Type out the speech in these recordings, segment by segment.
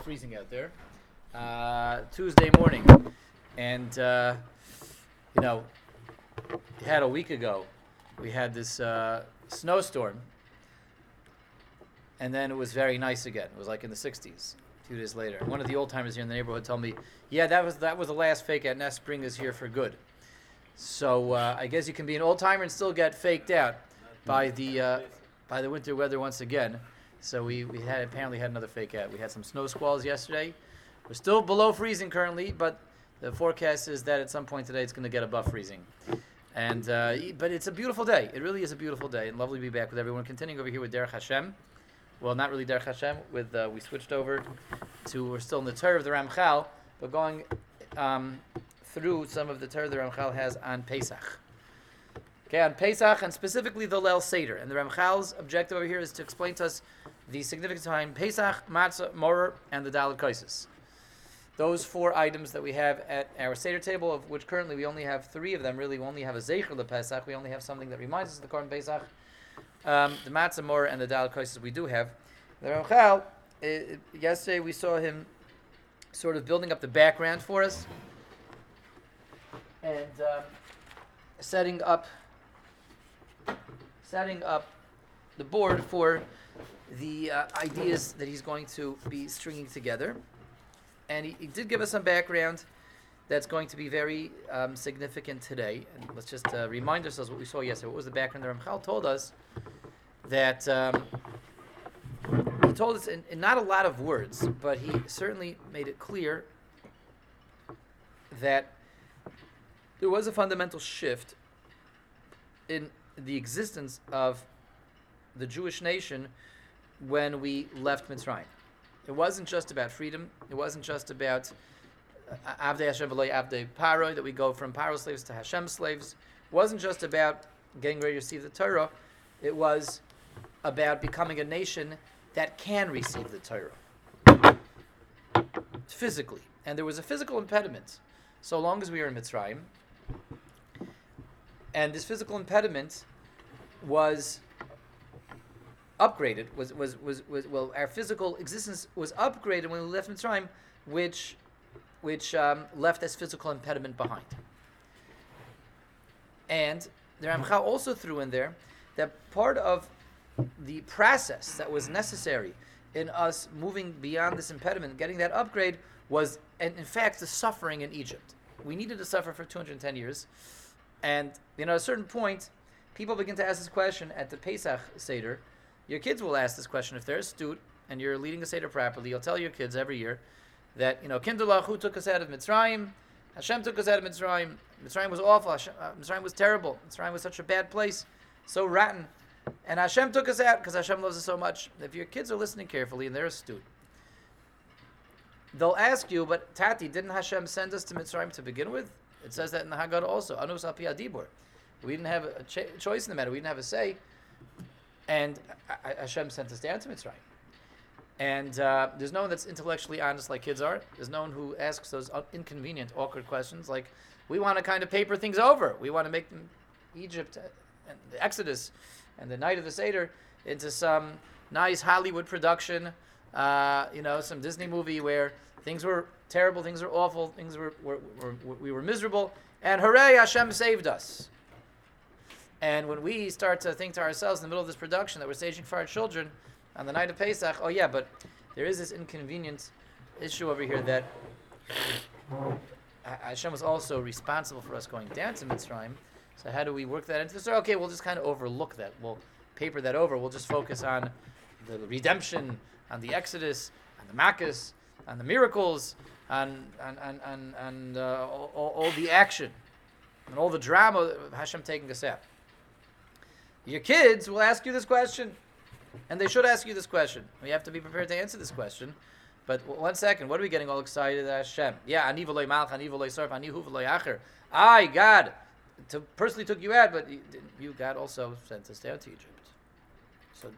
freezing out there. Uh, Tuesday morning, and uh, you know, had a week ago, we had this uh, snowstorm, and then it was very nice again. It was like in the 60s. Two days later, one of the old timers here in the neighborhood told me, "Yeah, that was that was the last fake out. Nest Spring is here for good." So uh, I guess you can be an old timer and still get faked out by the uh, by the winter weather once again. So we, we had apparently had another fake out. We had some snow squalls yesterday. We're still below freezing currently, but the forecast is that at some point today it's going to get above freezing. And uh, but it's a beautiful day. It really is a beautiful day, and lovely to be back with everyone. Continuing over here with Derech Hashem. Well, not really Derech Hashem. With uh, we switched over to we're still in the Torah of the Ramchal, but going um, through some of the Torah the Ramchal has on Pesach. Okay, on Pesach and specifically the Leil Seder. And the Ramchal's objective over here is to explain to us the significant time Pesach, Matzah, Morer, and the Dalit Kaisis. Those four items that we have at our Seder table, of which currently we only have three of them, really, we only have a Zecher the Pesach, we only have something that reminds us of the Korban Pesach. Um, the Matzah, Morer, and the Dalit Kaisis we do have. The Ramchal, uh, yesterday we saw him sort of building up the background for us and um, setting up setting up the board for the uh, ideas that he's going to be stringing together. And he, he did give us some background that's going to be very um, significant today. And let's just uh, remind ourselves what we saw yesterday. What was the background? The Ramchal told us that um, he told us in, in not a lot of words, but he certainly made it clear that there was a fundamental shift in the existence of the Jewish nation when we left Mitzrayim. It wasn't just about freedom. It wasn't just about uh, Avdei Hashem v'lo Avdei Paro, that we go from Paro slaves to Hashem slaves. It wasn't just about getting ready to receive the Torah. It was about becoming a nation that can receive the Torah physically. And there was a physical impediment so long as we were in Mitzrayim. And this physical impediment was upgraded, was, was, was, was well, our physical existence was upgraded when we left Mitzrayim, which, which um, left this physical impediment behind. And the Ramchal also threw in there that part of the process that was necessary in us moving beyond this impediment, getting that upgrade, was, and in fact, the suffering in Egypt. We needed to suffer for 210 years. And, you know, at a certain point, people begin to ask this question at the Pesach Seder. Your kids will ask this question if they're astute and you're leading the Seder properly. You'll tell your kids every year that, you know, Kindulach, who took us out of Mitzrayim? Hashem took us out of Mitzrayim. Mitzrayim was awful. Hashem, uh, Mitzrayim was terrible. Mitzrayim was such a bad place, so rotten. And Hashem took us out because Hashem loves us so much. If your kids are listening carefully and they're astute, they'll ask you, but Tati, didn't Hashem send us to Mitzrayim to begin with? It says that in the Haggadah also. Anus al Dibur. We didn't have a ch- choice in the matter. We didn't have a say. And uh, Hashem sent us down to Mitzrayim. And uh, there's no one that's intellectually honest like kids are. There's no one who asks those inconvenient, awkward questions like, we want to kind of paper things over. We want to make them Egypt and the Exodus and the night of the Seder into some nice Hollywood production, uh, you know, some Disney movie where things were terrible, things were awful, things were, were, were, were we were miserable, and hooray, Hashem saved us. And when we start to think to ourselves in the middle of this production that we're staging for our children on the night of Pesach, oh yeah, but there is this inconvenient issue over here that Hashem was also responsible for us going down to Mitzrayim. So how do we work that into the story? Okay, we'll just kind of overlook that. We'll paper that over. We'll just focus on the redemption, on the Exodus, on the Makkahs, on the miracles, on on on on, on uh, all, all, all the action, and all the drama of Hashem taking us out. Your kids will ask you this question, and they should ask you this question. We have to be prepared to answer this question. But one second, what are we getting all excited at Hashem? Yeah, ani v'loy malch, ani v'loy sarf, ani hu v'loy acher. I, God, to, personally took you out, but you, God, also sent us down to Egypt. So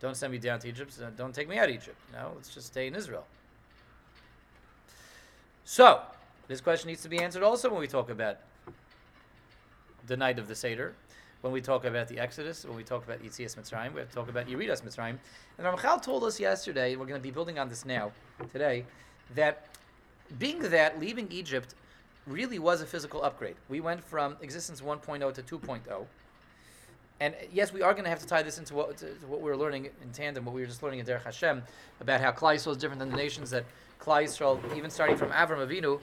don't send me down to Egypt. Don't take me out of Egypt. No, let's just stay in Israel. So, this question needs to be answered also when we talk about the night of the Seder. When we talk about the Exodus, when we talk about Yitzias Mitzrayim, we have to talk about Yeridas Mitzrayim. And Ramchal told us yesterday, and we're going to be building on this now, today, that being that leaving Egypt really was a physical upgrade. We went from existence 1.0 to 2.0. And yes, we are going to have to tie this into what, to, to what we were learning in tandem, what we were just learning in Derech Hashem, about how Klal Yisrael is different than the nations, that Klal Yisrael, even starting from Avram Avinu,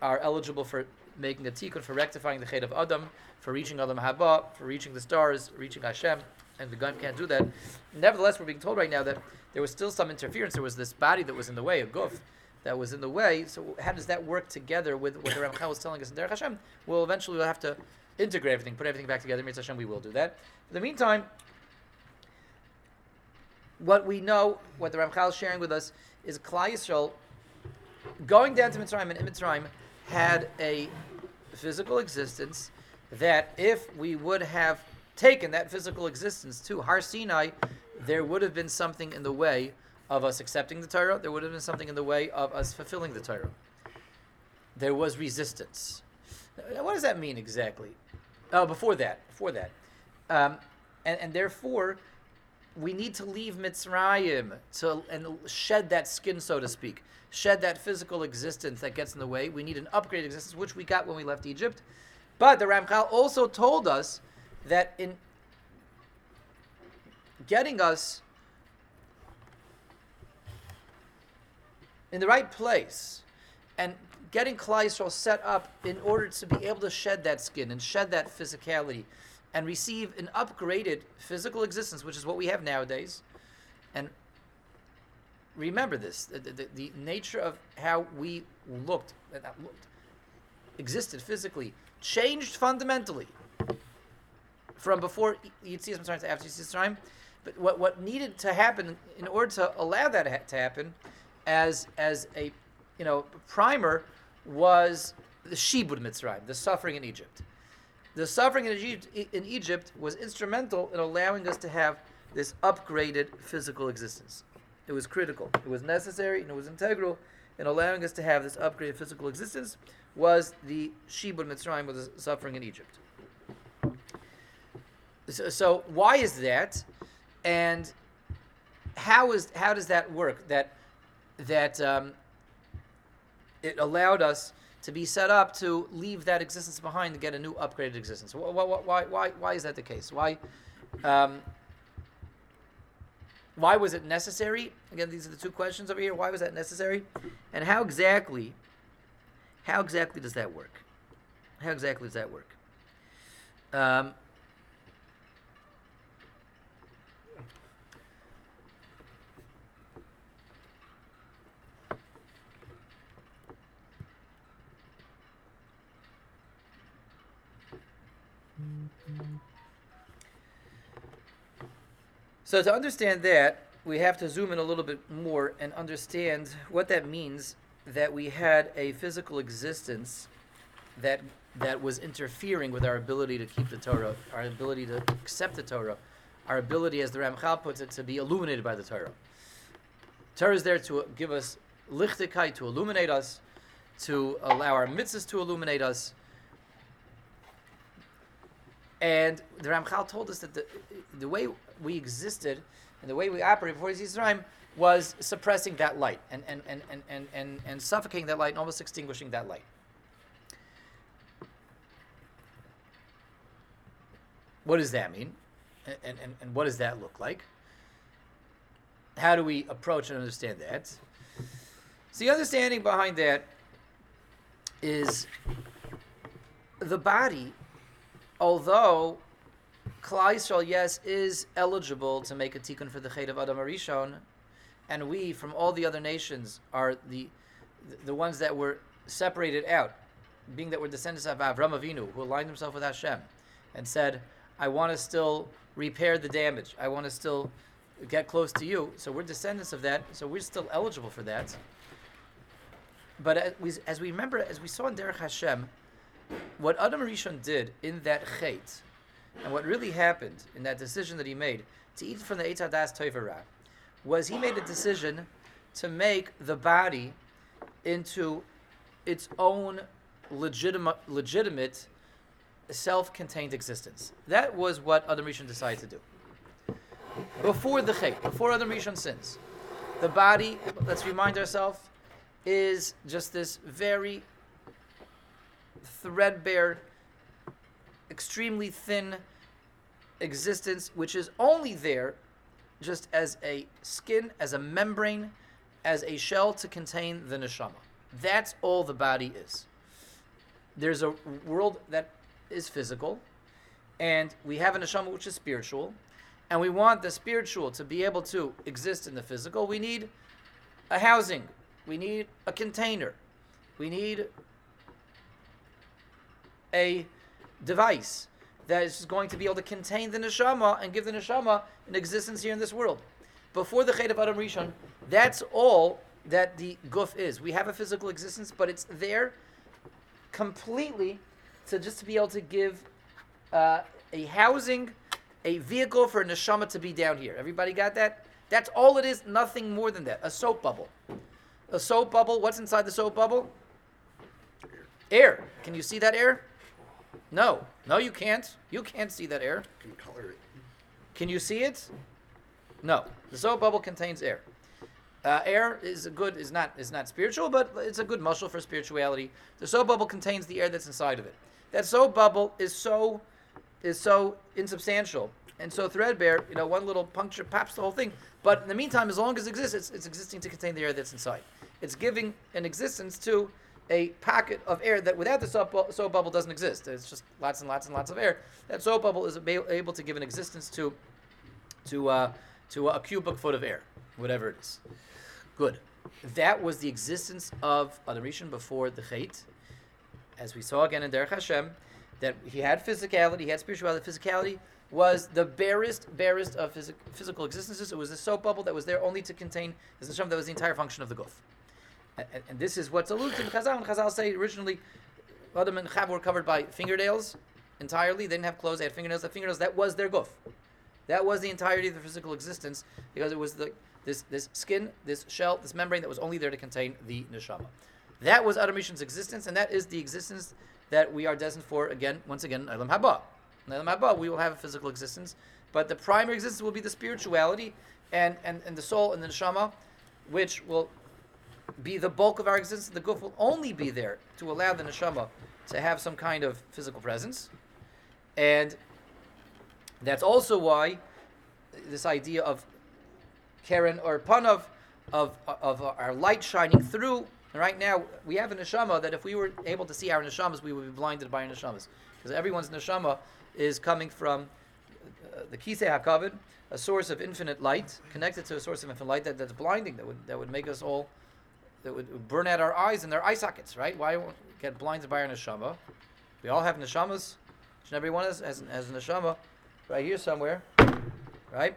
are eligible for making a tikkun, for rectifying the chet of Adam, for reaching Adam Haba, for reaching the stars, reaching Hashem, and the gun can't do that. Nevertheless, we're being told right now that there was still some interference. There was this body that was in the way, a guf, that was in the way. So how does that work together with what the Ramchal was telling us in Derech Hashem? Well, eventually we'll have to integrate everything, put everything back together. Mitzvah Hashem, we will do that. In the meantime, what we know, what the Ramchal is sharing with us, is Klal Yisrael going down to Mitzrayim, and Mitzrayim had a physical existence that if we would have taken that physical existence to Har Sinai, there would have been something in the way of us accepting the Torah. There would have been something in the way of us fulfilling the Torah. There was resistance. Now, what does that mean exactly? Oh, before that, before that, um, and, and therefore we need to leave Mitzrayim to and shed that skin, so to speak, shed that physical existence that gets in the way. We need an upgraded existence, which we got when we left Egypt. But the Ramchal also told us that in getting us in the right place and getting Yisrael set up in order to be able to shed that skin and shed that physicality and receive an upgraded physical existence, which is what we have nowadays. And remember this the, the, the nature of how we looked, uh, not looked, existed physically, changed fundamentally from before Yitzias Mitzrayim to after Yitzias Mitzrayim. But what, what needed to happen in order to allow that to happen as, as a you know, primer was the Shibud Mitzrayim, the suffering in Egypt. The suffering in Egypt, in Egypt was instrumental in allowing us to have this upgraded physical existence. It was critical. It was necessary and it was integral in allowing us to have this upgraded physical existence was the Shibud Mitzrayim, was the suffering in Egypt. So, so why is that? And how is how does that work? That that um, it allowed us to be set up to leave that existence behind to get a new upgraded existence. Why, why, why, why is that the case? Why, um, why was it necessary? Again, these are the two questions over here. Why was that necessary? And how exactly, how exactly does that work? How exactly does that work? Um, So to understand that, we have to zoom in a little bit more and understand what that means that we had a physical existence that that was interfering with our ability to keep the Torah, our ability to accept the Torah, our ability, as the Ramchal puts it, to be illuminated by the Torah. Torah is there to give us lichtikai, to illuminate us, to allow our mitzvahs to illuminate us. And the Ramchal told us that the, the way we existed and the way we operated before Yisrael was suppressing that light and, and, and, and, and, and, and suffocating that light and almost extinguishing that light. What does that mean? And, and, and what does that look like? How do we approach and understand that? So, the understanding behind that is the body, although Klal Yisrael, yes, is eligible to make a tikkun for the Chet of Adam Harishon, and we, from all the other nations, are the the ones that were separated out, being that we're descendants of Avram Avinu, who aligned himself with Hashem, and said, "I want to still repair the damage. I want to still get close to you." So we're descendants of that. So we're still eligible for that. But as we, as we remember, as we saw in Derech Hashem, what Adam Rishon did in that Chet and what really happened in that decision that he made to eat from the Eitz Hadas Tovara was he made a decision to make the body into its own legitimate, legitimate self-contained existence. That was what Adam Rishon decided to do. Before the Chet, before Adam Rishon sins, the body, let's remind ourselves, is just this very threadbare, extremely thin existence, which is only there just as a skin, as a membrane, as a shell to contain the neshama. That's all the body is. There's a world that is physical, and we have a neshama which is spiritual, and we want the spiritual to be able to exist in the physical. We need a housing, we need a container, we need a device that is going to be able to contain the neshama and give the neshama an existence here in this world. Before the Chet of Adam Rishon, that's all that the guf is. We have a physical existence, but it's there completely to just to be able to give uh, a housing, a vehicle for a neshama to be down here. Everybody got that? That's all it is, nothing more than that. A soap bubble. A soap bubble, what's inside the soap bubble? Air. Can you see that air? No. No, you can't. You can't see that air. Can color it. Can you see it? No. The soap bubble contains air. Uh, air is a good is not is not spiritual, but it's a good muscle for spirituality. The soap bubble contains the air that's inside of it. That soap bubble is so is so insubstantial and so threadbare. You know, one little puncture pops the whole thing. But in the meantime, as long as it exists, it's, it's existing to contain the air that's inside. It's giving an existence to a pocket of air that without the soap, bu- soap bubble doesn't exist. It's just lots and lots and lots of air. That soap bubble is able to give an existence to to uh, to a cubic foot of air, whatever it is. Good. That was the existence of Rishon before the Chet. As we saw again in Derech Hashem, that he had physicality, he had spirituality. Physicality was the barest, barest of phys- physical existences. It was the soap bubble that was there only to contain the neshama. That was the entire function of the guf. And, and- this is what's alluded to in Chazal. And Chazal say originally, Adam and Chav were covered by fingernails entirely. They didn't have clothes; they had fingernails. The fingernails that was their guf. That was the entirety of their physical existence because it was the this this skin, this shell, this membrane that was only there to contain the neshama. That was Adam Rishon's existence, and that is the existence that we are destined for. Again, once again, Olam Haba. In Haba, we will have a physical existence, but the primary existence will be the spirituality and and, and the soul and the neshama, which will be the bulk of our existence. The guf will only be there to allow the neshama to have some kind of physical presence, and that's also why this idea of Karan Ohr Panav of of our light shining through. Right now, we have a neshama that if we were able to see our neshamas, we would be blinded by our neshamas because everyone's neshama is coming from uh, the Kisei Hakavod, a source of infinite light, connected to a source of infinite light that, that's blinding, that would that would make us all, that would burn out our eyes and their eye sockets, right? Why won't we get blinded by our neshama? We all have neshamas. Each and every one us has, has a neshama right here somewhere, right?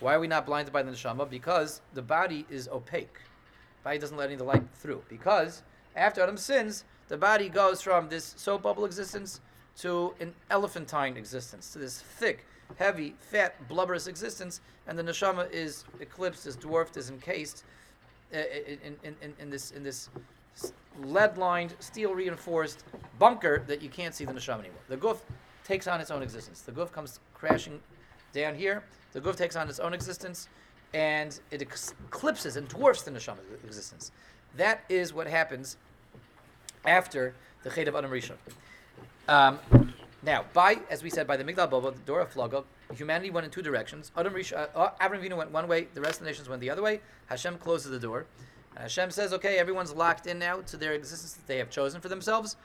Why are we not blinded by the neshama? Because the body is opaque. Body doesn't let any of the light through. Because after Adam sins, the body goes from this soap bubble existence to an elephantine existence, to this thick, heavy, fat, blubberous existence, and the neshama is eclipsed, is dwarfed, is encased in, in, in, in this in this lead-lined, steel-reinforced bunker that you can't see the neshama anymore. The guf takes on its own existence. The guf comes crashing down here. The guf takes on its own existence, and it eclipses and dwarfs the neshama existence. That is what happens after the Chet of Adam Rishon. Um, now, by as we said, by the Migdal Bavel, the door of Flaga, humanity went in two directions. Adam Rishon, uh, uh, Avram Avinu went one way. The rest of the nations went the other way. Hashem closes the door. And Hashem says, "Okay, everyone's locked in now to their existence that they have chosen for themselves."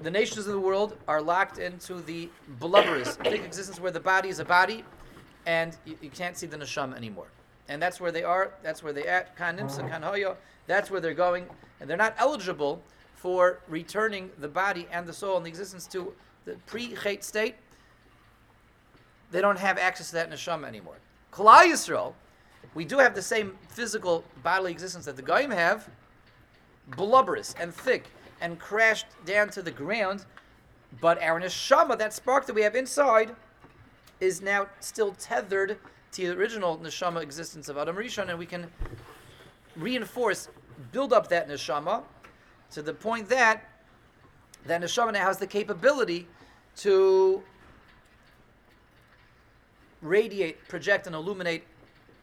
The nations of the world are locked into the blubberous, thick existence where the body is a body, and you, you can't see the neshama anymore. And that's where they are. That's where they at. Kan nimsa, hoyo. That's where they're going, and they're not eligible for returning the body and the soul and the existence to the pre-chet state. They don't have access to that neshama anymore. Klal Yisrael, we do have the same physical bodily existence that the goyim have, blubberous and thick and crashed down to the ground. But our neshama, that spark that we have inside, is now still tethered to the original neshama existence of Adam Rishon, and we can reinforce, build up that neshama to the point that that neshama now has the capability to radiate, project, and illuminate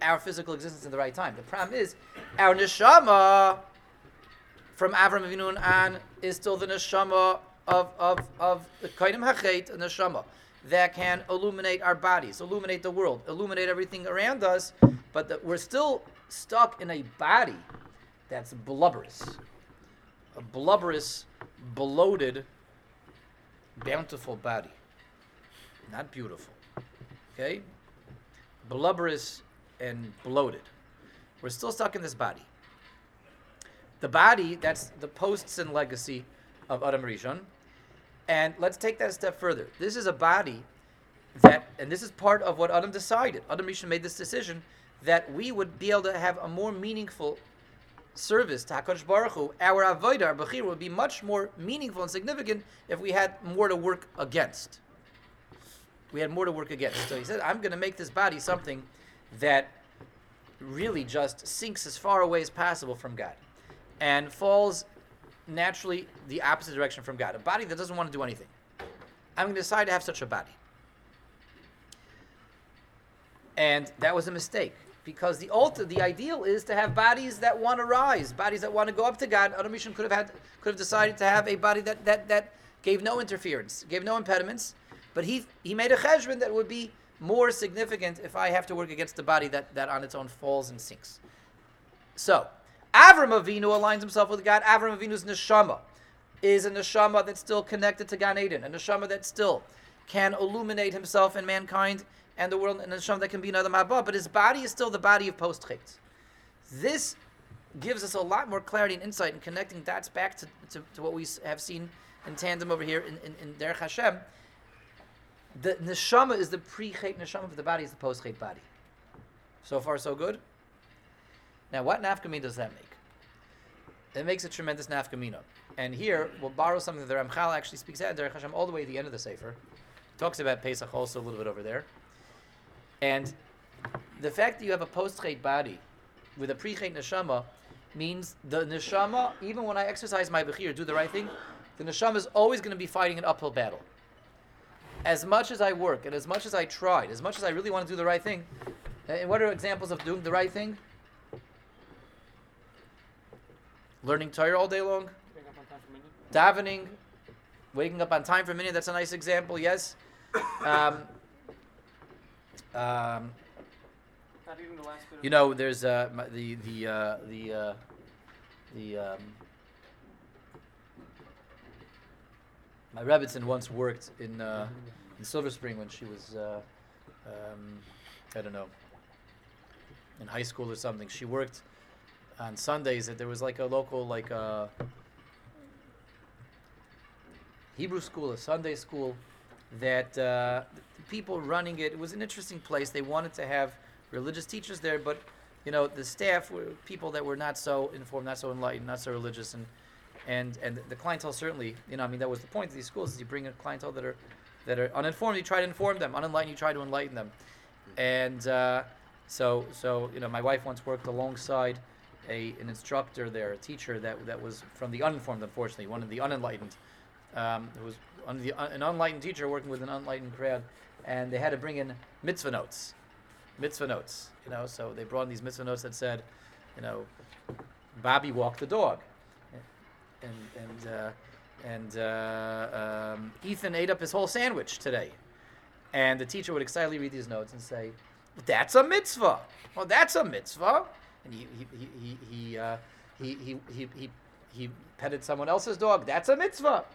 our physical existence in the right time. The problem is, our neshama from Avram Avinu on is still the neshama of of of the kainim hachet, a neshama that can illuminate our bodies, illuminate the world, illuminate everything around us. But the, we're still stuck in a body that's blubberous, a blubberous, bloated, bountiful body, not beautiful. Okay, blubberous and bloated. We're still stuck in this body. The body, that's the posts and legacy of Adam Rishon. And let's take that a step further. This is a body that, and this is part of what Adam decided. Adam Rishon made this decision that we would be able to have a more meaningful service to HaKadosh Baruch Hu. Our avodah, our bechir, would be much more meaningful and significant if we had more to work against. We had more to work against. So he said, I'm going to make this body something that really just sinks as far away as possible from God and falls naturally the opposite direction from God. A body that doesn't want to do anything. I'm going to decide to have such a body. And that was a mistake because the ultimate, the ideal is to have bodies that want to rise, bodies that want to go up to God. Adam Rishon could have had, could have decided to have a body that that that gave no interference, gave no impediments, but he he made a cheshbon that would be more significant if I have to work against the body that that on its own falls and sinks. So Avram Avinu aligns himself with God. Avram Avinu's neshama is a neshama that's still connected to Gan Eden, a neshama that still can illuminate himself and mankind and the world, and a neshama that can be another mabah, but his body is still the body of post chet. This gives us a lot more clarity and insight in connecting dots back to, to, to what we have seen in tandem over here in, in, in Derech Hashem. The neshama is the pre-chet neshama, but the body is the post-chet body. So far, so good. Now, what nafkamina does that make? It makes a tremendous nafkamina. And here, we'll borrow something that the Ramchal actually speaks out Derech Hashem all the way at the end of the Sefer. Talks about Pesach also a little bit over there. And the fact that you have a post-chet body with a pre-chet neshama means the neshama, even when I exercise my bechir, do the right thing, the neshama is always going to be fighting an uphill battle. As much as I work and as much as I tried, as much as I really want to do the right thing, and what are examples of doing the right thing? learning Torah all day long, davening, waking up on time for a minute. That's a nice example. Yes. Um, um, you know, there's uh, the the uh, the uh, the um, my Rebbitzin once worked in uh, in Silver Spring when she was uh, um, I don't know in high school or something. She worked on Sundays there was like a local like a uh, Hebrew school, a Sunday school that uh, people running it. It was an interesting place. They wanted to have religious teachers there, but you know the staff were people that were not so informed, not so enlightened, not so religious, and and and the clientele certainly. You know, I mean that was the point of these schools: is you bring a clientele that are that are uninformed, you try to inform them. Unenlightened, you try to enlighten them. And uh, so so you know, my wife once worked alongside a, an instructor there, a teacher that, that was from the uninformed, unfortunately, one of the unenlightened, um, who was un, the, an unenlightened teacher working with an unenlightened crowd, and they had to bring in mitzvah notes, mitzvah notes, you know. So they brought in these mitzvah notes that said, you know, Bobby walked the dog, and and uh, and uh, um, Ethan ate up his whole sandwich today, and the teacher would excitedly read these notes and say, "That's a mitzvah. Well, that's a mitzvah." and he he he he uh, he, he, he, he, he petted someone else's dog. That's a mitzvah.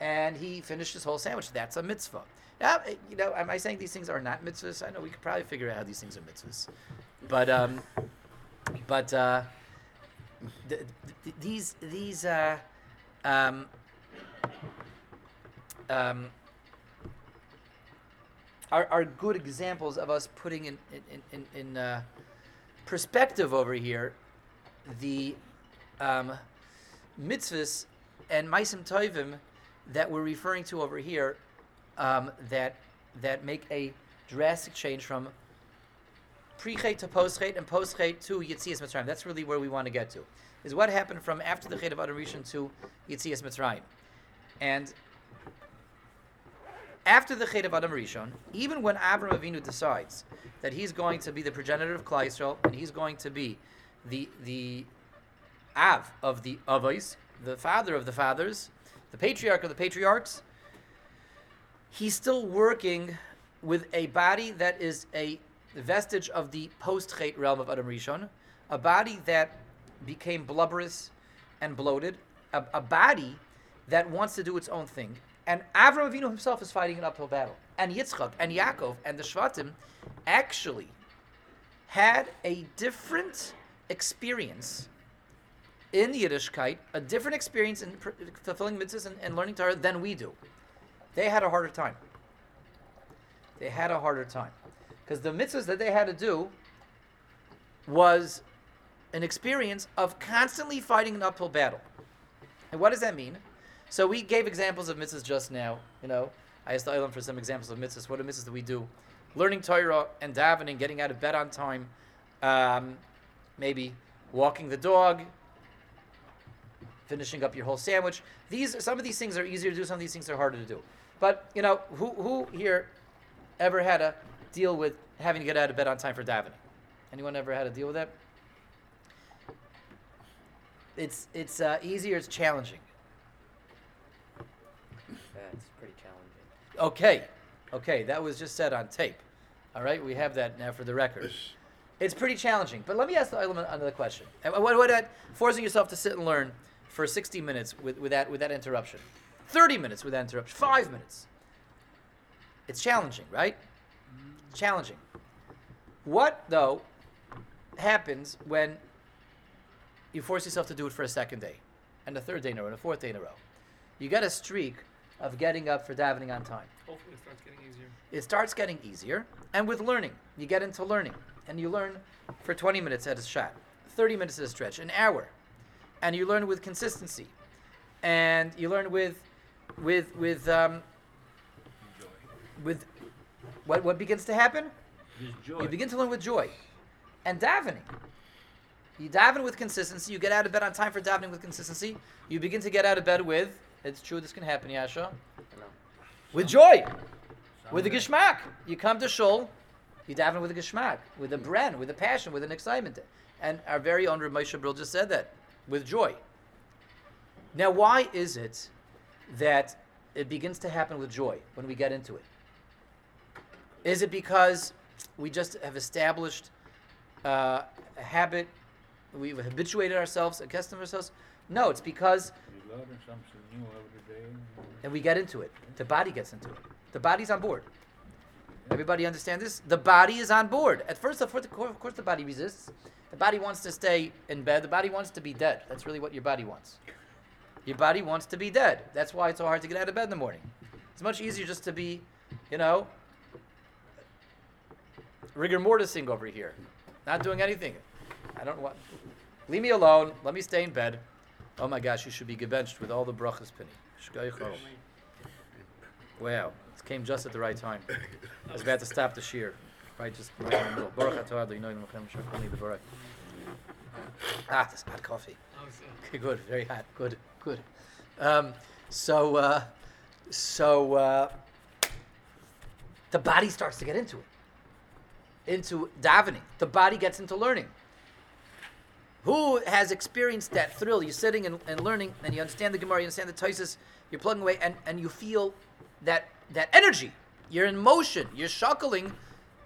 And he finished his whole sandwich. That's a mitzvah. Now, you know, am I saying these things are not mitzvahs? I know we could probably figure out how these things are mitzvahs, but um, but uh, th- th- these these uh, um, um, are, are good examples of us putting in in in, in uh, perspective over here, the um, mitzvahs and maisim tovim that we're referring to over here, um, that that make a drastic change from pre-chet to post-chet and post-chet to Yitzias Mitzrayim. That's really where we want to get to. Is what happened from after the chet of Adam Rishon to Yitzias Mitzrayim. And after the Chet of Adam Rishon, even when Avram Avinu decides that he's going to be the progenitor of Klal Yisrael and he's going to be the the Av of the Avos, the father of the fathers, the patriarch of the patriarchs, he's still working with a body that is a vestige of the post-Chet realm of Adam Rishon, a body that became blubberous and bloated, a, a body that wants to do its own thing. And Avram Avinu himself is fighting an uphill battle. And Yitzchak and Yaakov and the Shvatim actually had a different experience in the Yiddishkeit, a different experience in fulfilling mitzvahs and, and learning Torah than we do. They had a harder time. They had a harder time. Because the mitzvahs that they had to do was an experience of constantly fighting an uphill battle. And what does that mean? So we gave examples of mitzvahs just now. You know, I asked the Ilam for some examples of mitzvahs. What are mitzvahs that we do? Learning Torah and davening, getting out of bed on time, um, maybe walking the dog, finishing up your whole sandwich. These some of these things are easier to do. Some of these things are harder to do. But you know, who who here ever had to deal with having to get out of bed on time for davening? Anyone ever had to deal with that? It's it's uh, easier. It's challenging. That's pretty challenging. Okay, okay, that was just said on tape. All right, we have that now for the record. It's pretty challenging. But let me ask the another question. What, what, what, forcing yourself to sit and learn for 60 minutes with, with, that, with that interruption, 30 minutes with that interruption, five minutes. It's challenging, right? Challenging. What, though, happens when you force yourself to do it for a second day, and a third day in a row, and a fourth day in a row? You get a streak of getting up for davening on time Hopefully, it starts getting easier. it starts getting easier. And with learning, you get into learning, and you learn for 20 minutes at a shot, 30 minutes at a stretch, an hour, and you learn with consistency, and you learn with, with, with, um, with, what, what begins to happen? joy. You begin to learn with joy, and davening. You daven with consistency. You get out of bed on time for davening with consistency. You begin to get out of bed with. It's true. This can happen, Yasha. With joy with a geschmack. You come to shul, you daven with a geschmack, with a bren, with a passion, with an excitement. And our very own Rav Moshe Brill just said that, with joy. Now, why is it that it begins to happen with joy when we get into it? Is it because we just have established uh, a habit, we've habituated ourselves, accustomed ourselves? No, it's because You learn something new every day. and we get into it. The body gets into it. The body's on board. Everybody understand this? The body is on board. At first, of course, the body resists. The body wants to stay in bed. The body wants to be dead. That's really what your body wants. Your body wants to be dead. That's why it's so hard to get out of bed in the morning. It's much easier just to be, you know, rigor mortising over here, not doing anything. I don't want. Leave me alone. Let me stay in bed. Oh my gosh, you should be gebenched with all the brachas, Penny. Wow, it came just at the right time. I was about to stop the shiur. Right, just right in the middle. Baruch atah Adonai Eloheinu melech haolam shachani b'barak. Ah, this hot coffee. Okay, good, very hot. Good, good. Um, so, uh, so uh, the body starts to get into it, into davening. The body gets into learning. Who has experienced that thrill? You're sitting and, and learning, and you understand the Gemara, you understand the Toises, you're plugging away, and, and you feel that that energy. You're in motion. You're shuckling,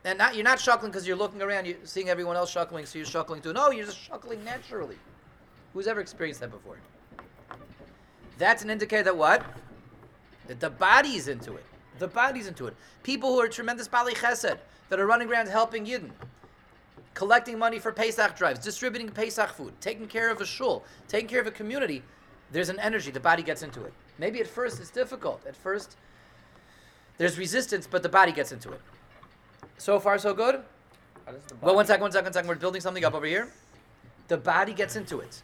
and not you're not shuckling because you're looking around, you're seeing everyone else shuckling, so you're shuckling too. No, you're just shuckling naturally. Who's ever experienced that before? That's an indicator that what? That the body's into it. The body's into it. People who are tremendous baalei chesed that are running around helping Yidden, collecting money for Pesach drives, distributing Pesach food, taking care of a shul, taking care of a community. There's an energy. The body gets into it. Maybe at first it's difficult. At first, there's resistance, but the body gets into it. So far, so good. Well, one second, one second, one second. We're building something up over here. The body gets into it.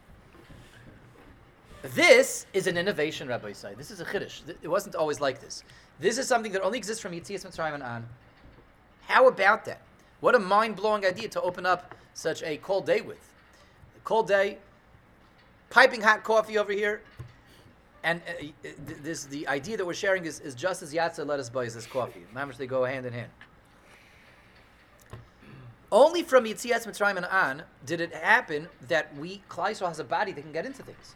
This is an innovation, Rabbosai. This is a chiddush. It wasn't always like this. This is something that only exists from Yitzias Mitzrayim and on. How about that? What a mind-blowing idea to open up such a cold day with. A cold day, piping hot coffee over here, And uh, uh, th- this the idea that we're sharing is, is just as Yatza let us buy is this coffee. Mamish, they go hand in hand. Only from Yitzias Mitzrayim and on did it happen that we Klal Yisrael has a body that can get into things.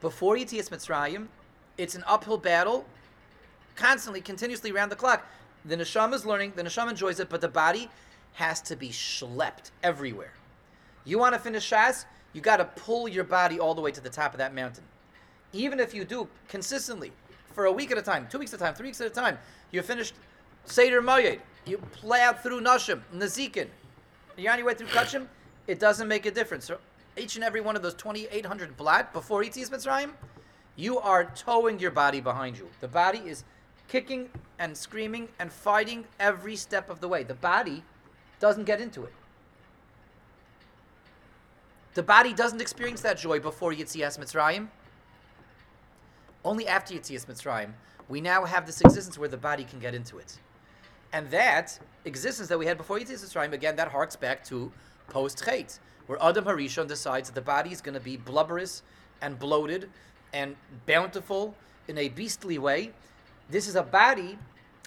Before Yitzias Mitzrayim, it's an uphill battle, constantly, continuously around the clock. The neshama is learning, the neshama enjoys it, but the body has to be schlepped everywhere. You want to finish Shas, you got to pull your body all the way to the top of that mountain. Even if you do consistently for a week at a time, two weeks at a time, three weeks at a time, you're finished Seder Moed, you plow through Nashim, Nezikin, you're on your way through Kachim, it doesn't make a difference. So each and every one of those 2,800 blat before Yitzias Mitzrayim, you are towing your body behind you. The body is kicking and screaming and fighting every step of the way. The body doesn't get into it. The body doesn't experience that joy before Yitzias Mitzrayim. Only after Yitzias Mitzrayim, we now have this existence where the body can get into it. And that existence that we had before Yitzias Mitzrayim, again, that harks back to post Chet, where Adam Harishon decides that the body is going to be blubberous and bloated and bountiful in a beastly way. This is a body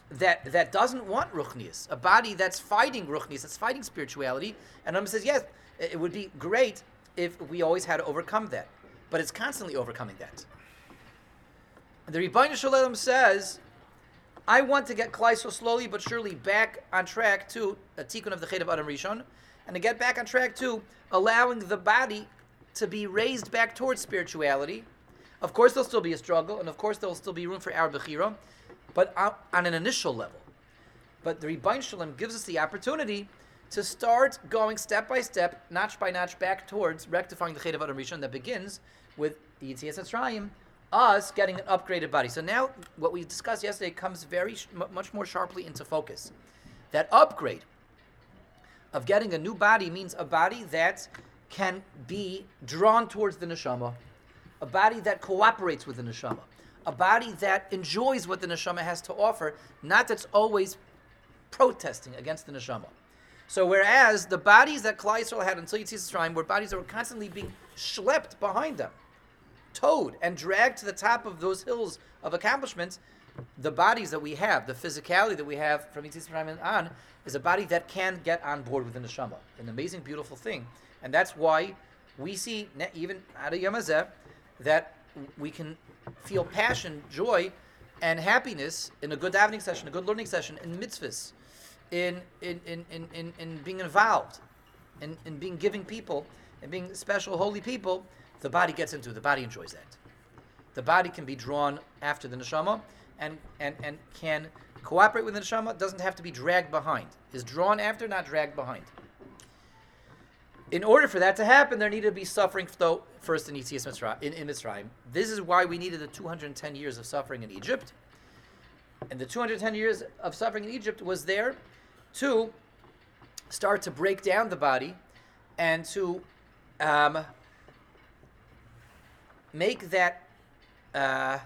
that that doesn't want ruchnius, a body that's fighting ruchnius, that's fighting spirituality. And Adam says, yes, it it would be great if we always had to overcome that, but it's constantly overcoming that. And the Ribbono Shel Olam says, I want to get Klai so slowly but surely back on track to a tikkun of the Chet of Adam Rishon, and to get back on track to allowing the body to be raised back towards spirituality. Of course, there'll still be a struggle, and of course, there'll still be room for our Bechira, but on, an initial level. But the Ribbono Shel Olam gives us the opportunity to start going step by step, notch by notch, back towards rectifying the Chet of Adam Rishon that begins with the Yitzias Mitzrayim, us getting an upgraded body. So now, what we discussed yesterday comes very much more sharply into focus. That upgrade of getting a new body means a body that can be drawn towards the neshama, a body that cooperates with the neshama, a body that enjoys what the neshama has to offer, not that's always protesting against the neshama. So whereas the bodies that Klal Yisrael had until Yitzias Mitzrayim were bodies that were constantly being schlepped behind them, towed and dragged to the top of those hills of accomplishments, the bodies that we have, the physicality that we have from Yitzias Mitzrayim on, is a body that can get on board with the neshama. An amazing, beautiful thing, and that's why we see even out of Yamazeh that we can feel passion, joy, and happiness in a good davening session, a good learning session, in mitzvahs, in in in in, in, in being involved, in, in being giving people, and being special holy people. The body gets into. The body enjoys that. The body can be drawn after the neshama, and and and can cooperate with the neshama. Doesn't have to be dragged behind. Is drawn after, not dragged behind. In order for that to happen, there needed to be suffering though, first in Yitzias Mitzrayim, in, in Mitzrayim. This is why we needed the 210 years of suffering in Egypt. And the 210 years of suffering in Egypt was there to start to break down the body and to um, make that uh,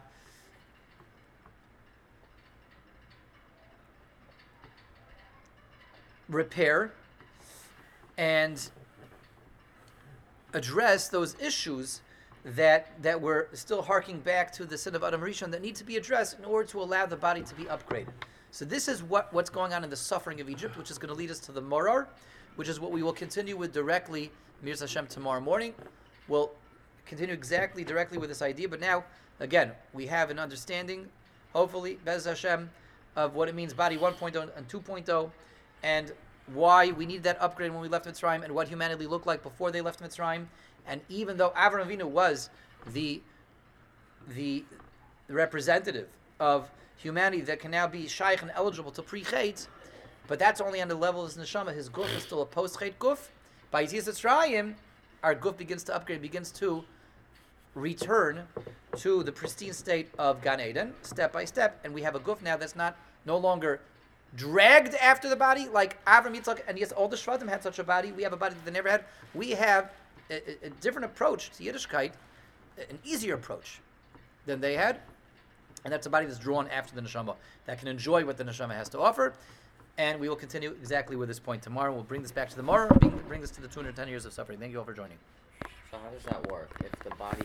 repair and address those issues that that were still harking back to the sin of Adam Rishon that need to be addressed in order to allow the body to be upgraded. So this is what, what's going on in the suffering of Egypt, which is going to lead us to the Morar, which is what we will continue with directly, Mirza Hashem, tomorrow morning. We'll continue exactly directly with this idea, but now, again, we have an understanding, hopefully, Bez Hashem, of what it means body 1.0 and 2.0, and why we needed that upgrade when we left Mitzrayim, and what humanity looked like before they left Mitzrayim. And even though Avram Avinu was the the representative of humanity that can now be shaykh and eligible to pre-chet, but that's only on the level of his neshama. His guf is still a post-chet guf. By Yitzias Mitzrayim, our guf begins to upgrade, begins to return to the pristine state of Gan Eden, step by step, and we have a guf now that's not no longer dragged after the body like Avram Yitzchak, and yes, all the Shvatim had such a body. We have a body that they never had. We have a, a- different approach to Yiddishkeit, an easier approach than they had, and that's a body that's drawn after the neshama that can enjoy what the neshama has to offer. And we will continue exactly with this point tomorrow. We'll bring this back to the bring, bring this to the 210 years of suffering. Thank you all for joining. So how does that work? If the body